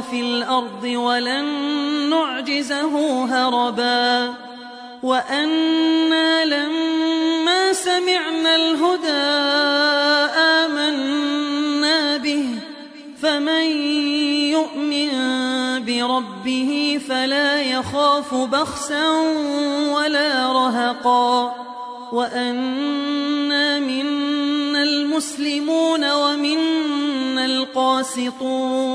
في الأرض ولن نعجزه هربا وأنا لما سمعنا الهدى آمنا به فمن يؤمن بربه فلا يخاف بخسا ولا رهقا وأنا منا المسلمون ومنا القاسطون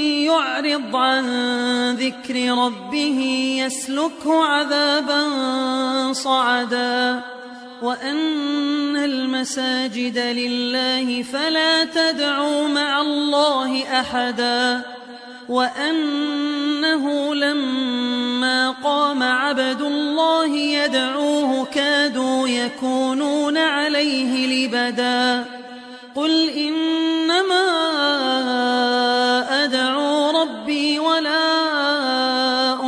يعرض عن ذكر ربه يسلكه عذابا صعدا وأن المساجد لله فلا تدعوا مع الله أحدا وأنه لما قام عبد الله يدعوه كادوا يكونون عليه لبدا قل إنما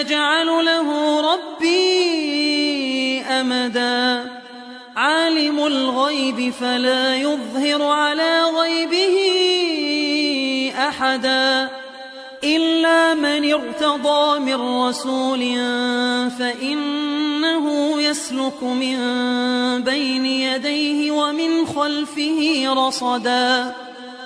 يجعل له ربي أمدا. عالم الغيب فلا يظهر على غيبه أحدا. إلا من ارتضى من رسول فإنه يسلك من بين يديه ومن خلفه رصدا.